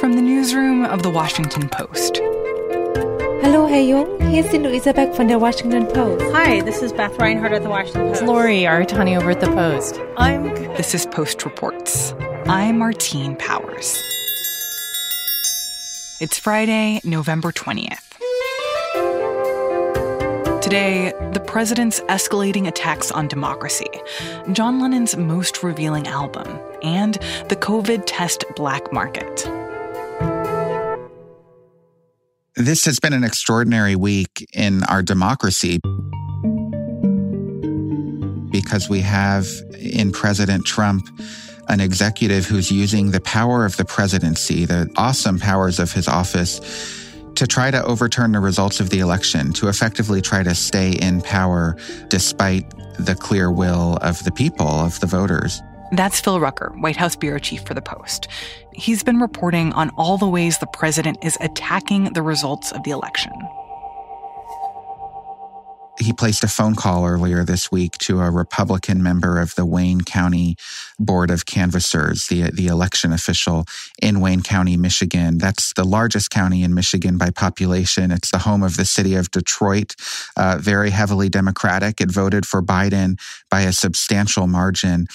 From the newsroom of The Washington Post. Hello, Herr Jung. Hier ist Beck von der Washington Post. Hi, this is Beth Reinhardt at the Washington Post. It's Lori Aratani over at the Post. I'm. This is Post Reports. I'm Martine Powers. It's Friday, November 20th. Today, the president's escalating attacks on democracy, John Lennon's most revealing album, and the COVID test black market. This has been an extraordinary week in our democracy because we have in President Trump an executive who's using the power of the presidency, the awesome powers of his office, to try to overturn the results of the election, to effectively try to stay in power despite the clear will of the people, of the voters. That's Phil Rucker, White House bureau chief for The Post. He's been reporting on all the ways the president is attacking the results of the election he placed a phone call earlier this week to a Republican member of the Wayne County Board of Canvassers, the, the election official in Wayne County, Michigan. That's the largest county in Michigan by population. It's the home of the city of Detroit, uh, very heavily Democratic. It voted for Biden by a substantial margin.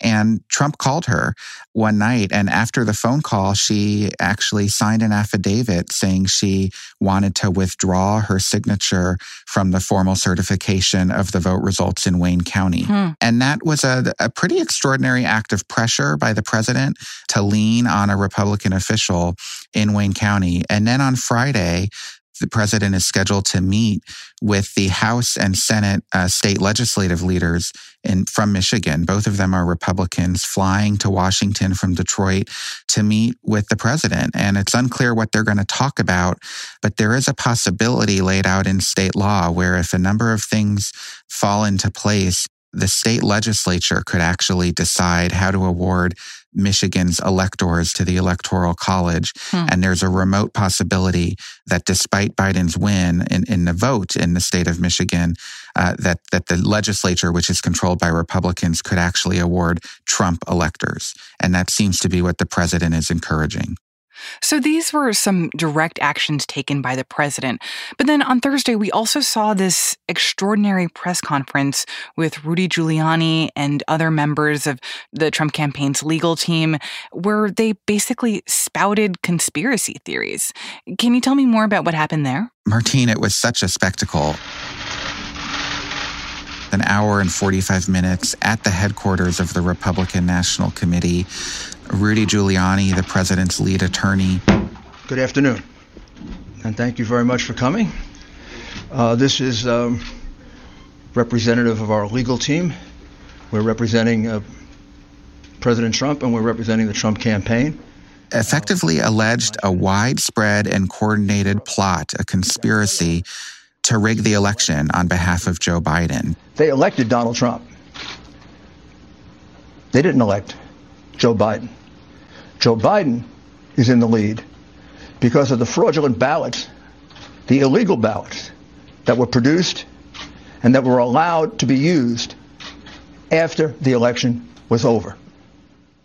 And Trump called her one night. And after the phone call, she actually signed an affidavit saying she wanted to withdraw her signature from the formal certification of the vote results in Wayne County. Hmm. And that was a, a pretty extraordinary act of pressure by the president to lean on a Republican official in Wayne County. And then on Friday, the president is scheduled to meet with the House and Senate uh, state legislative leaders in, from Michigan. Both of them are Republicans flying to Washington from Detroit to meet with the president. And it's unclear what they're going to talk about, but there is a possibility laid out in state law where if a number of things fall into place, the state legislature could actually decide how to award Michigan's electors to the Electoral College. Hmm. And there's a remote possibility that despite Biden's win in, in the vote in the state of Michigan, uh, that, that the legislature, which is controlled by Republicans, could actually award Trump electors. And that seems to be what the president is encouraging. So these were some direct actions taken by the president. But then on Thursday, we also saw this extraordinary press conference with Rudy Giuliani and other members of the Trump campaign's legal team, where they basically spouted conspiracy theories. Can you tell me more about what happened there? Martine, it was such a spectacle an hour and 45 minutes at the headquarters of the Republican National Committee. Rudy Giuliani, the president's lead attorney. Good afternoon, and thank you very much for coming. Uh, this is um, representative of our legal team. We're representing uh, President Trump, and we're representing the Trump campaign. Effectively alleged a widespread and coordinated plot, a conspiracy to rig the election on behalf of Joe Biden. They elected Donald Trump. They didn't elect Joe Biden. Joe Biden is in the lead because of the fraudulent ballots, the illegal ballots that were produced and that were allowed to be used after the election was over.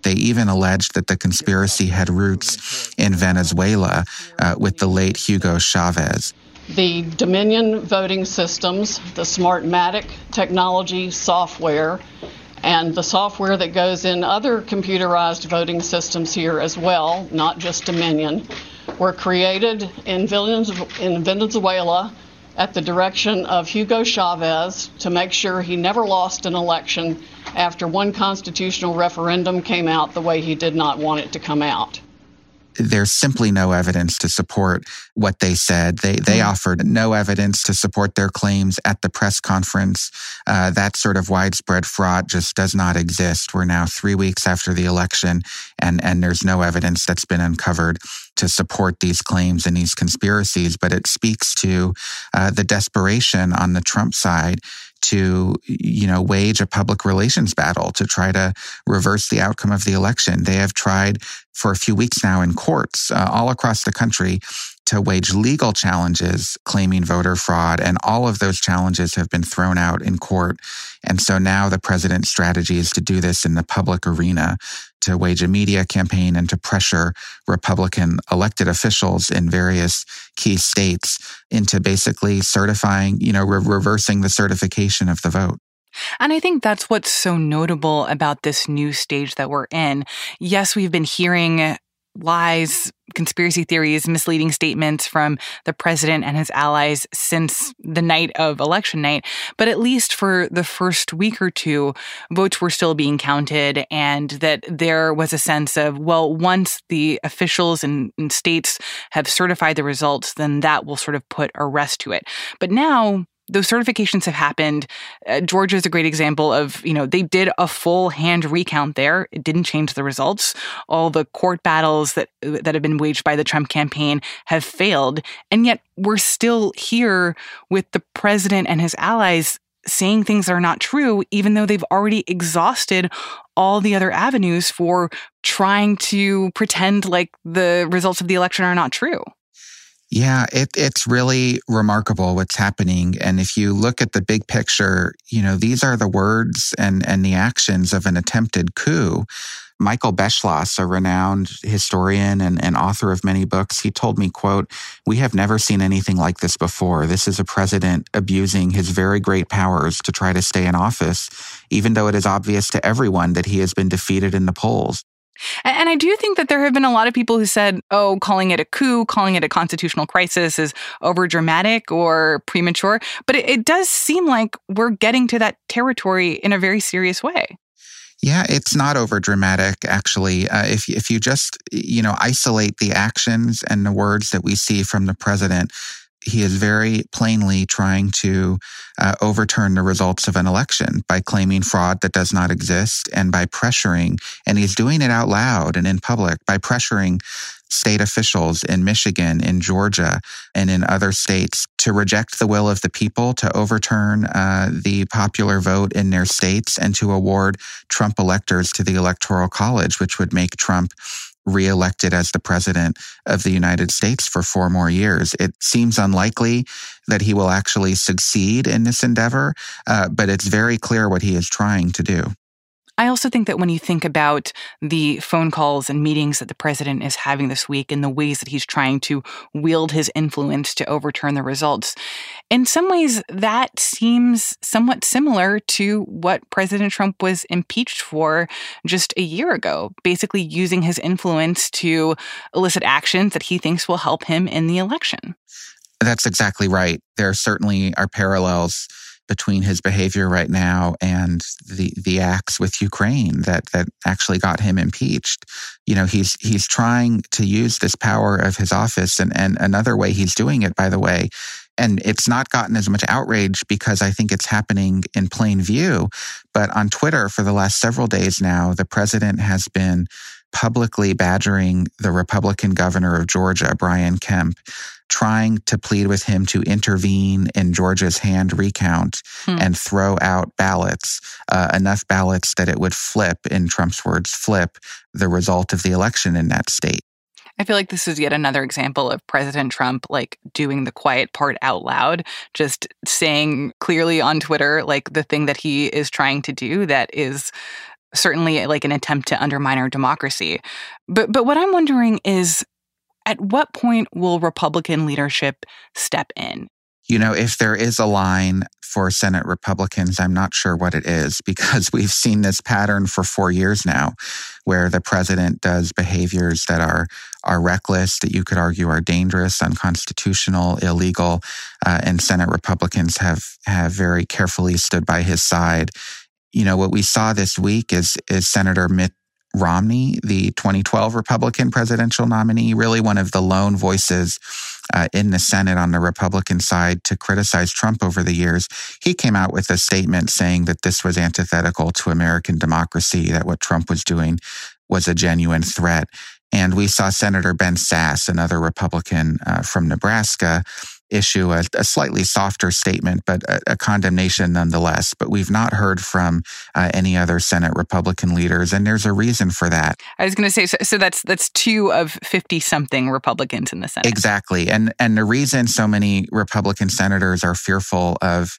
They even alleged that the conspiracy had roots in Venezuela uh, with the late Hugo Chavez. The Dominion voting systems, the Smartmatic technology software, and the software that goes in other computerized voting systems here as well, not just Dominion, were created in Venezuela at the direction of Hugo Chavez to make sure he never lost an election after one constitutional referendum came out the way he did not want it to come out there's simply no evidence to support what they said. They they mm offered no evidence to support their claims at the press conference. Uh, that sort of widespread fraud just does not exist. We're now three weeks after the election, and and there's no evidence that's been uncovered to support these claims and these conspiracies. But it speaks to uh, the desperation on the Trump side to you know wage a public relations battle to try to reverse the outcome of the election. They have tried for a few weeks now in courts uh, all across the country to wage legal challenges claiming voter fraud. And all of those challenges have been thrown out in court. And so now the president's strategy is to do this in the public arena to wage a media campaign and to pressure Republican elected officials in various key states into basically certifying, you know, re- reversing the certification of the vote. And I think that's what's so notable about this new stage that we're in. Yes, we've been hearing lies, conspiracy theories, misleading statements from the president and his allies since the night of election night. But at least for the first week or two, votes were still being counted, and that there was a sense of, well, once the officials and, and states have certified the results, then that will sort of put a rest to it. But now, those certifications have happened. Uh, Georgia is a great example of, you know, they did a full hand recount there. It didn't change the results. All the court battles that that have been waged by the Trump campaign have failed, and yet we're still here with the president and his allies saying things that are not true, even though they've already exhausted all the other avenues for trying to pretend like the results of the election are not true. Yeah, it, it's really remarkable what's happening. And if you look at the big picture, you know, these are the words and, and the actions of an attempted coup. Michael Beschloss, a renowned historian and, and author of many books, he told me, quote, we have never seen anything like this before. This is a president abusing his very great powers to try to stay in office, even though it is obvious to everyone that he has been defeated in the polls. And I do think that there have been a lot of people who said, oh, calling it a coup, calling it a constitutional crisis is over dramatic or premature. But it, it does seem like we're getting to that territory in a very serious way. Yeah, it's not over dramatic, actually. Uh, if, if you just, you know, isolate the actions and the words that we see from the president, he is very plainly trying to uh, overturn the results of an election by claiming fraud that does not exist and by pressuring, and he's doing it out loud and in public by pressuring state officials in Michigan, in Georgia, and in other states to reject the will of the people, to overturn uh, the popular vote in their states, and to award Trump electors to the Electoral College, which would make Trump reelected as the president of the United States for four more years. It seems unlikely that he will actually succeed in this endeavor, uh, but it's very clear what he is trying to do. I also think that when you think about the phone calls and meetings that the president is having this week and the ways that he's trying to wield his influence to overturn the results, in some ways that seems somewhat similar to what President Trump was impeached for just a year ago, basically using his influence to elicit actions that he thinks will help him in the election. That's exactly right. There certainly are parallels between his behavior right now and the the acts with Ukraine that that actually got him impeached. You know, he's he's trying to use this power of his office and and another way he's doing it by the way and it's not gotten as much outrage because I think it's happening in plain view. But on Twitter for the last several days now, the president has been publicly badgering the Republican governor of Georgia, Brian Kemp, trying to plead with him to intervene in Georgia's hand recount hmm. and throw out ballots, uh, enough ballots that it would flip, in Trump's words, flip the result of the election in that state. I feel like this is yet another example of President Trump like doing the quiet part out loud, just saying clearly on Twitter like the thing that he is trying to do that is certainly like an attempt to undermine our democracy. But but what I'm wondering is at what point will Republican leadership step in? You know, if there is a line for Senate Republicans, I'm not sure what it is because we've seen this pattern for four years now where the president does behaviors that are, are reckless, that you could argue are dangerous, unconstitutional, illegal. Uh, and Senate Republicans have, have very carefully stood by his side. You know, what we saw this week is, is Senator Mitt Romney, the 2012 Republican presidential nominee, really one of the lone voices uh, in the Senate on the Republican side to criticize Trump over the years. He came out with a statement saying that this was antithetical to American democracy, that what Trump was doing was a genuine threat. And we saw Senator Ben Sasse, another Republican uh, from Nebraska, issue a, a slightly softer statement, but a, a, condemnation nonetheless. But we've not heard from uh, any other Senate Republican leaders, and there's a reason for that. I was going to say, so, so that's that's two of fifty something Republicans in the Senate. Exactly, and and the reason so many Republican senators are fearful of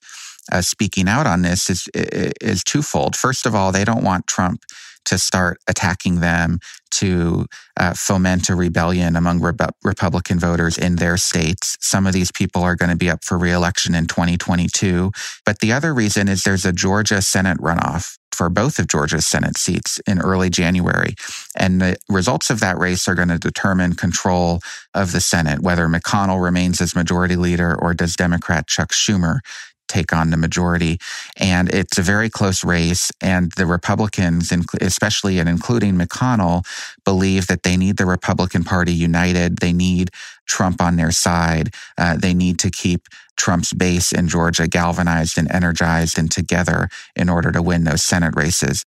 uh, speaking out on this is is twofold. First of all, they don't want Trump to start attacking them, to uh, foment a rebellion among Re- Republican voters in their states. Some of these people are going to be up for reelection in 2022. But the other reason is there's a Georgia Senate runoff for both of Georgia's Senate seats in early January. And the results of that race are going to determine control of the Senate, whether McConnell remains as majority leader or does Democrat Chuck Schumer take on the majority. And it's a very close race. And the Republicans, especially and including McConnell, believe that they need the Republican Party united. They need Trump on their side. Uh, they need to keep Trump's base in Georgia galvanized and energized and together in order to win those Senate races.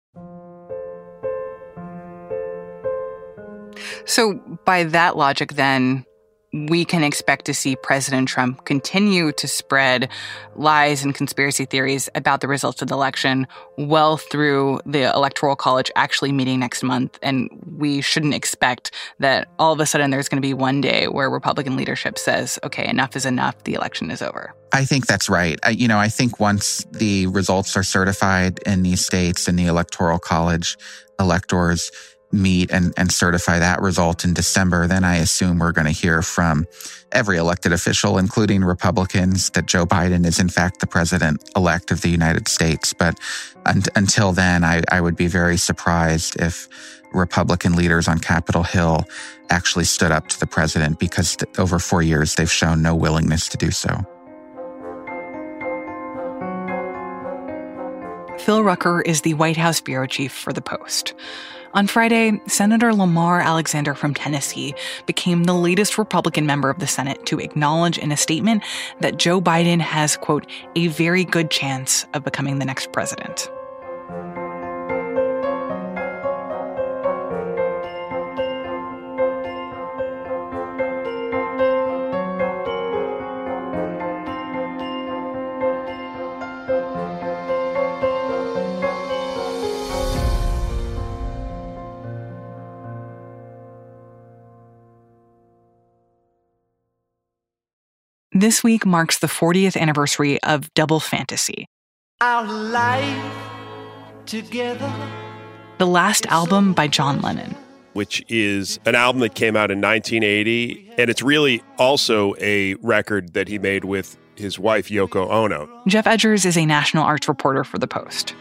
So, by that logic, then, we can expect to see President Trump continue to spread lies and conspiracy theories about the results of the election well through the Electoral College actually meeting next month. And we shouldn't expect that all of a sudden there's going to be one day where Republican leadership says, okay, enough is enough, the election is over. I think that's right. I, you know, I think once the results are certified in these states and the Electoral College electors, meet and, and certify that result in December, then I assume we're going to hear from every elected official, including Republicans, that Joe Biden is in fact the president elect of the United States. But un- until then, I, I would be very surprised if Republican leaders on Capitol Hill actually stood up to the president because over four years they've shown no willingness to do so. Phil Rucker is the White House bureau chief for The Post. On Friday, Senator Lamar Alexander from Tennessee became the latest Republican member of the Senate to acknowledge in a statement that Joe Biden has, quote, a very good chance of becoming the next president. This week marks the 40th anniversary of Double Fantasy. Our life together. The last album by John Lennon. Which is an album that came out in 1980, and it's really also a record that he made with his wife, Yoko Ono. Geoff Edgers is a national arts reporter for The Post.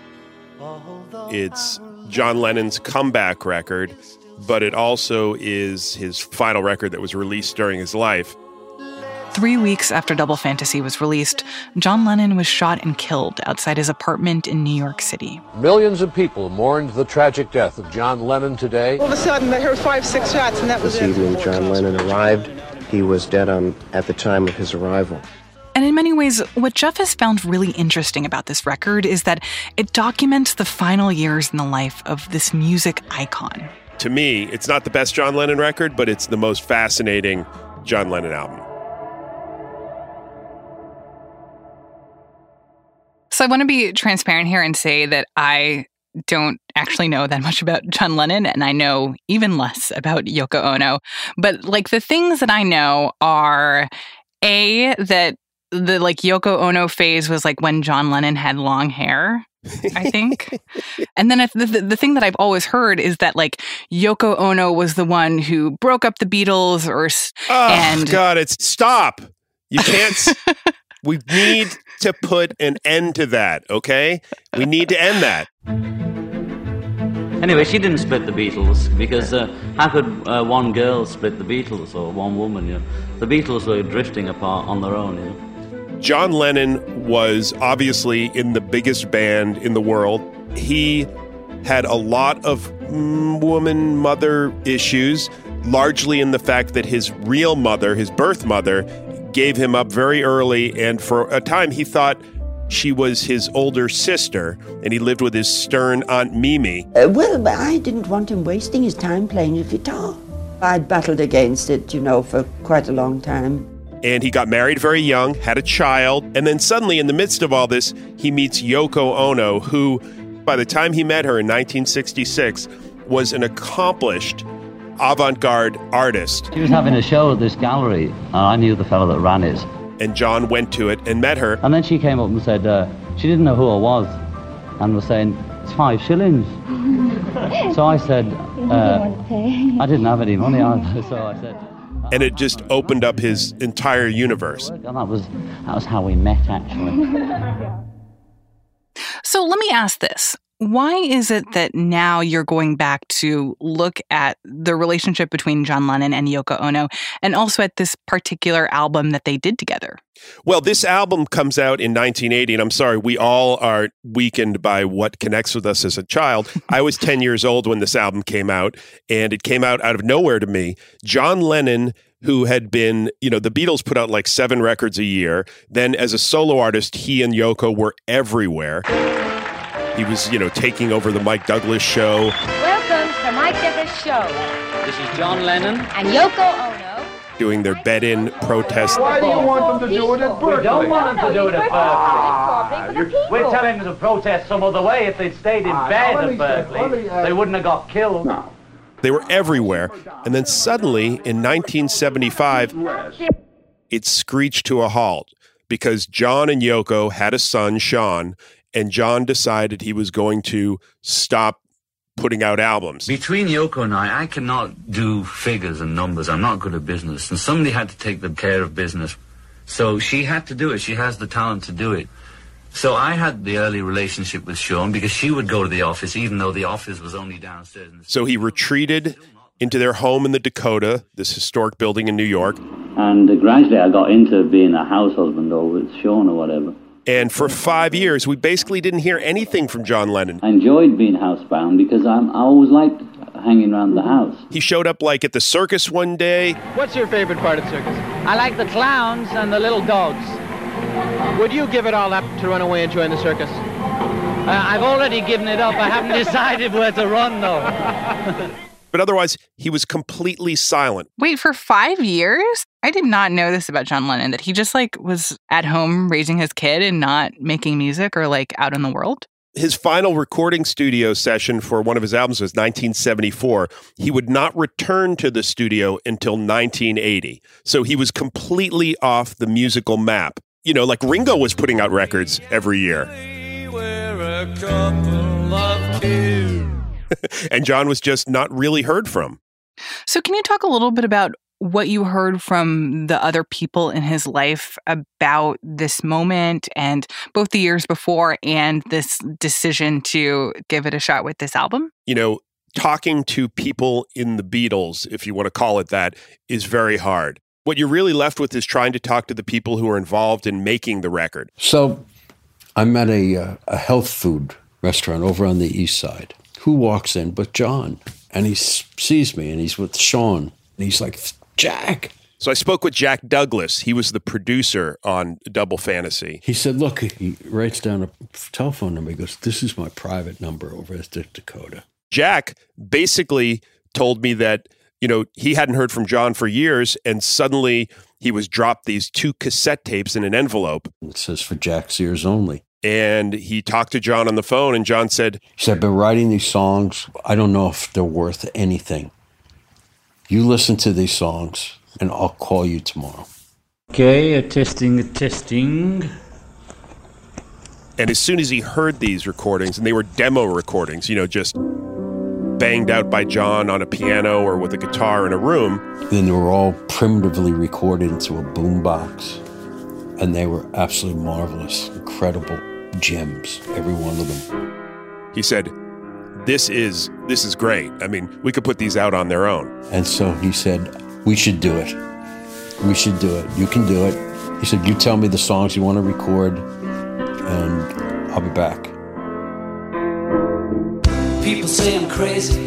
It's John Lennon's comeback record, but it also is his final record that was released during his life. Three weeks after Double Fantasy was released, John Lennon was shot and killed outside his apartment in New York City. Millions of people mourned the tragic death of John Lennon today. All of a sudden, they heard five, six shots, and that was this it. evening, John Lennon arrived. He was dead on at the time of his arrival. And in many ways, what Geoff has found really interesting about this record is that it documents the final years in the life of this music icon. To me, it's not the best John Lennon record, but it's the most fascinating John Lennon album. So I want to be transparent here and say that I don't actually know that much about John Lennon and I know even less about Yoko Ono. But like the things that I know are A, that the like Yoko Ono phase was like when John Lennon had long hair. I think. and then the, the, the, thing that I've always heard is that like Yoko Ono was the one who broke up the Beatles or oh, and God, it's stop. You can't We need to put an end to that, okay? We need to end that. Anyway, she didn't split the Beatles because uh, how could uh, one girl split the Beatles or one woman? You know? The Beatles were drifting apart on their own. You know? John Lennon was obviously in the biggest band in the world. He had a lot of mm, woman mother issues, largely in the fact that his real mother, his birth mother, gave him up very early, and for a time he thought she was his older sister, and he lived with his stern Aunt Mimi. Uh, well, I didn't want him wasting his time playing the guitar. I'd battled against it, you know, for quite a long time. And he got married very young, had a child, and then suddenly, in the midst of all this, he meets Yoko Ono, who, by the time he met her in 1966, was an accomplished avant garde artist. She was having a show at this gallery, and I knew the fellow that ran it. And John went to it and met her. And then she came up and said uh, she didn't know who I was and was saying, It's five shillings. so I said, uh, I didn't have any money either. So I said, and it just opened up his entire universe. And that was that was how we met, actually. So let me ask this. Why is it that now you're going back to look at the relationship between John Lennon and Yoko Ono and also at this particular album that they did together? Well, this album comes out in 1980, and I'm sorry, we all are weakened by what connects with us as a child. I was 10 years old when this album came out, and it came out out of nowhere to me. John Lennon who had been, you know, the Beatles put out like seven records a year. Then as a solo artist, he and Yoko were everywhere. He was, you know, taking over the Mike Douglas show. Welcome to the Mike Douglas show. This is John Lennon and Yoko Ono. Doing their bed-in protest. Why do you want them to do it at Berkeley? We don't want them to do it at Berkeley. We're telling them to protest some other way. If they'd stayed in Ah, bed now at me say- Berkeley, me, uh, they wouldn't have got killed. No. They were everywhere. And then suddenly in 1975, it screeched to a halt because John and Yoko had a son, Sean, and John decided he was going to stop putting out albums. Between Yoko and I, I cannot do figures and numbers. I'm not good at business. And somebody had to take the care of business. So she had to do it. She has the talent to do it. So I had the early relationship with Sean because she would go to the office, even though the office was only downstairs. In the So he retreated into their home in the Dakota, this historic building in New York. And uh, gradually I got into being a house husband or with Sean or whatever. And for five years, we basically didn't hear anything from John Lennon. I enjoyed being housebound because I'm, I always liked hanging around the house. He showed up like at the circus one day. What's your favorite part of circus? I like the clowns and the little dogs. Would you give it all up to run away and join the circus? Uh, I've already given it up. I haven't decided where to run, though. But otherwise, he was completely silent. Wait, for five years? I did not know this about John Lennon, that he just like was at home raising his kid and not making music or like out in the world. His final recording studio session for one of his albums was 1974. He would not return to the studio until 1980. So he was completely off the musical map. You know, like Ringo was putting out records every year. and John was just not really heard from. So, can you talk a little bit about what you heard from the other people in his life about this moment and both the years before and this decision to give it a shot with this album? You know, talking to people in the Beatles, if you want to call it that, is very hard. What you're really left with is trying to talk to the people who are involved in making the record. So I'm at a, uh, a health food restaurant over on the east side. Who walks in but John? And he sees me and he's with Sean. And he's like, Jack. So I spoke with Jack Douglas. He was the producer on Double Fantasy. He said, Look, he writes down a telephone number. He goes, This is my private number over at the Dakota. Jack basically told me that, you know, he hadn't heard from John for years and suddenly he was dropped these two cassette tapes in an envelope. It says for Jack's ears only. And he talked to John on the phone and John said, He said, I've been writing these songs. I don't know if they're worth anything. You listen to these songs and I'll call you tomorrow. Okay, a testing, a testing. And as soon as he heard these recordings, and they were demo recordings, you know, just banged out by John on a piano or with a guitar in a room. Then they were all primitively recorded into a boombox. And they were absolutely marvelous, incredible gems, every one of them. He said, "This is this is great. I mean, we could put these out on their own." And so he said, We should do it. We should do it. You can do it. He said, You tell me the songs you want to record, and I'll be back. People say I'm crazy.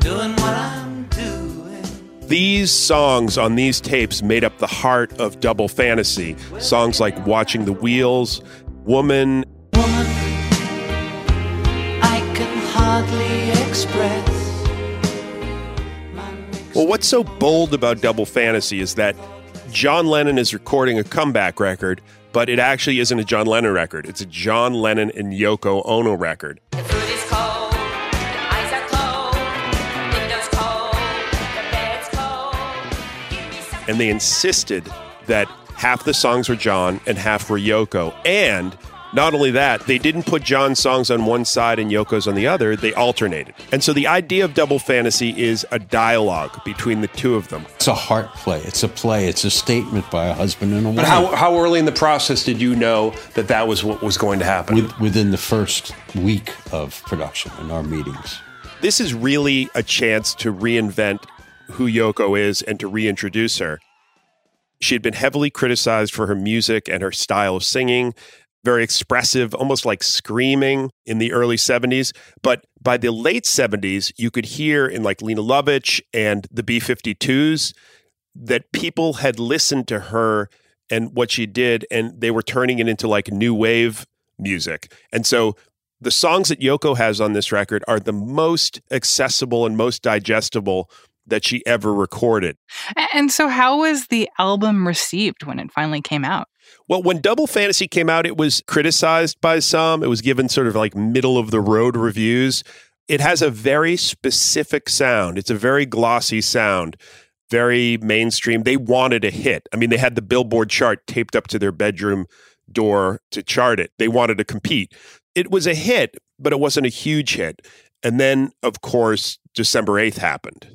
Doing what I'm doing. These songs on these tapes made up the heart of Double Fantasy. Songs like Watching the Wheels, Woman, Woman, express. Well, what's so bold about Double Fantasy is that John Lennon is recording a comeback record, but it actually isn't a John Lennon record. It's a John Lennon and Yoko Ono record. And they insisted that half the songs were John and half were Yoko. And not only that, they didn't put John's songs on one side and Yoko's on the other, they alternated. And so the idea of Double Fantasy is a dialogue between the two of them. It's a heart play. It's a play. It's a statement by a husband and a woman. But how, how early in the process did you know that that was what was going to happen? With, within the first week of production in our meetings. This is really a chance to reinvent who Yoko is and to reintroduce her. She had been heavily criticized for her music and her style of singing, very expressive, almost like screaming in the early 70s. But by the late 70s, you could hear in like Lene Lovich and the B 52s that people had listened to her and what she did, and they were turning it into like new wave music. And so the songs that Yoko has on this record are the most accessible and most digestible that she ever recorded. And so, how was the album received when it finally came out? Well, when Double Fantasy came out, it was criticized by some. It was given sort of like middle of the road reviews. It has a very specific sound, it's a very glossy sound. Very mainstream. They wanted a hit. I mean, they had the Billboard chart taped up to their bedroom door to chart it. They wanted to compete. It was a hit, but it wasn't a huge hit. And then, of course, December 8th happened.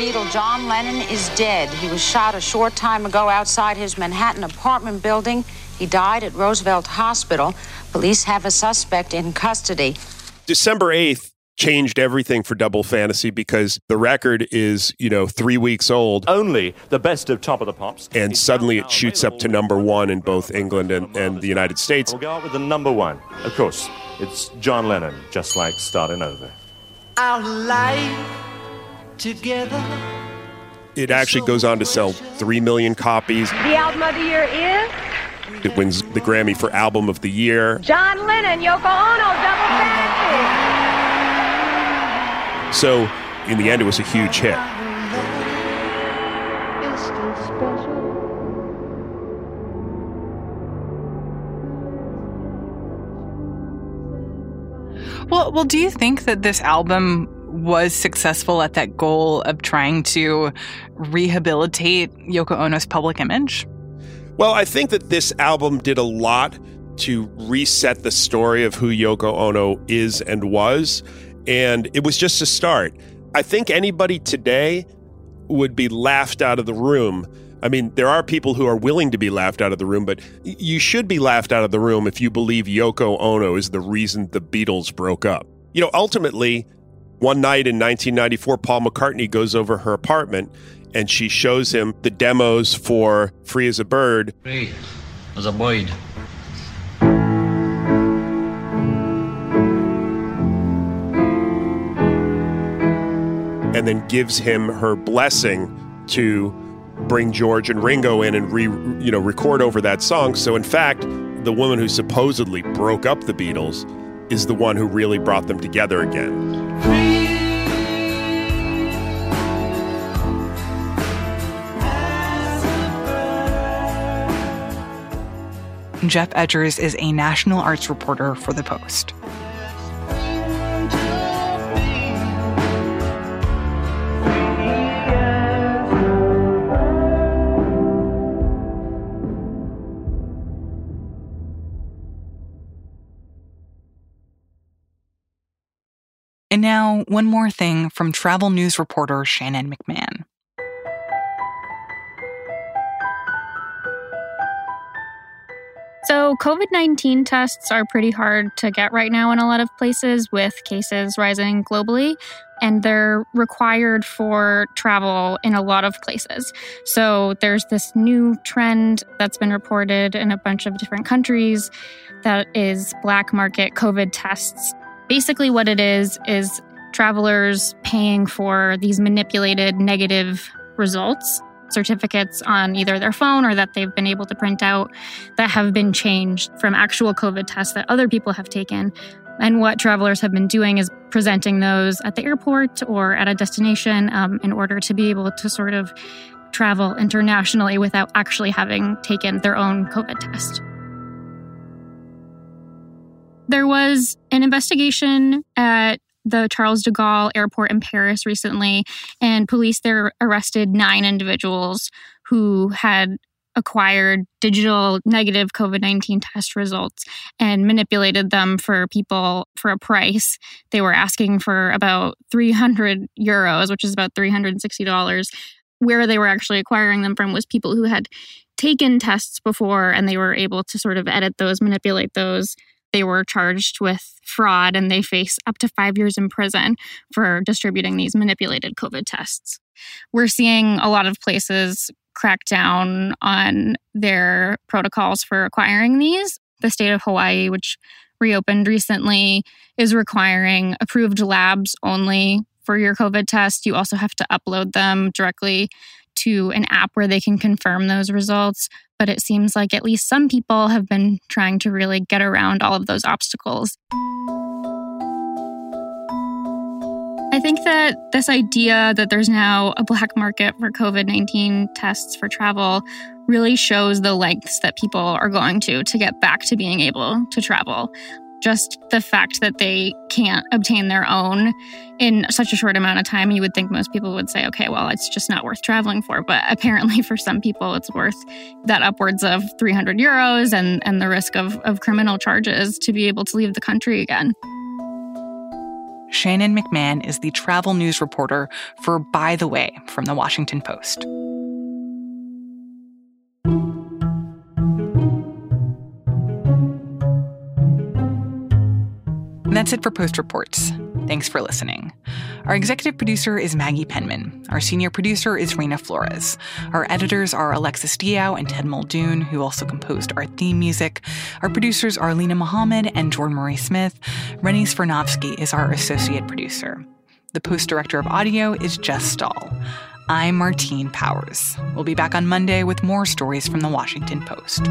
Former Beatle John Lennon is dead. He was shot a short time ago outside his Manhattan apartment building. He died at Roosevelt Hospital. Police have a suspect in custody. December 8th changed everything for Double Fantasy because the record is, you know, three weeks old. Only the best of Top of the Pops. And suddenly it shoots up to number one in both England and, and the United States. We'll go out with the number one. Of course, it's John Lennon, just like starting over. Our life together. It actually goes on to sell 3 million copies. The album of the year is It wins the Grammy for Album of the Year. John Lennon, Yoko Ono, Double Fantasy. So, in the end, it was a huge hit. Well, well, do you think that this album was successful at that goal of trying to rehabilitate Yoko Ono's public image? Well, I think that this album did a lot to reset the story of who Yoko Ono is and was, and it was just a start. I think anybody today would be laughed out of the room. I mean, there are people who are willing to be laughed out of the room, but you should be laughed out of the room if you believe Yoko Ono is the reason the Beatles broke up. You know, ultimately, one night in 1994, Paul McCartney goes over her apartment and she shows him the demos for Free as a Bird. Free as a bird. and then gives him her blessing to bring George and Ringo in and re, you know record over that song. So in fact, the woman who supposedly broke up the Beatles is the one who really brought them together again. Geoff Edgers is a national arts reporter for The Post. And now, one more thing from travel news reporter Shannon McMahon. So, COVID 19 tests are pretty hard to get right now in a lot of places with cases rising globally, and they're required for travel in a lot of places. So, there's this new trend that's been reported in a bunch of different countries that is black market COVID tests. Basically, what it is, is travelers paying for these manipulated negative results certificates on either their phone or that they've been able to print out that have been changed from actual COVID tests that other people have taken. And what travelers have been doing is presenting those at the airport or at a destination um, in order to be able to sort of travel internationally without actually having taken their own COVID test. There was an investigation at the Charles de Gaulle airport in Paris recently, and police there arrested nine individuals who had acquired digital negative COVID 19 test results and manipulated them for people for a price. They were asking for about 300 euros, which is about $360. Where they were actually acquiring them from was people who had taken tests before and they were able to sort of edit those, manipulate those, they were charged with fraud and they face up to five years in prison for distributing these manipulated COVID tests. We're seeing a lot of places crack down on their protocols for acquiring these. The state of Hawaii, which reopened recently, is requiring approved labs only for your COVID test. You also have to upload them directly to an app where they can confirm those results. But it seems like at least some people have been trying to really get around all of those obstacles. I think that this idea that there's now a black market for COVID 19 tests for travel really shows the lengths that people are going to to get back to being able to travel just the fact that they can't obtain their own in such a short amount of time, you would think most people would say, okay, well, it's just not worth traveling for. But apparently, for some people, it's worth that upwards of 300 euros and, and the risk of, of criminal charges to be able to leave the country again. Shannon McMahon is the travel news reporter for By the Way from the Washington Post. That's it for Post Reports. Thanks for listening. Our executive producer is Maggie Penman. Our senior producer is Reena Flores. Our editors are Alexis Diao and Ted Muldoon, who also composed our theme music. Our producers are Linah Mohammad and Jordan-Marie Smith. Rennie Svirnovskiy is our associate producer. The post director of audio is Jess Stahl. I'm Martine Powers. We'll be back on Monday with more stories from the Washington Post.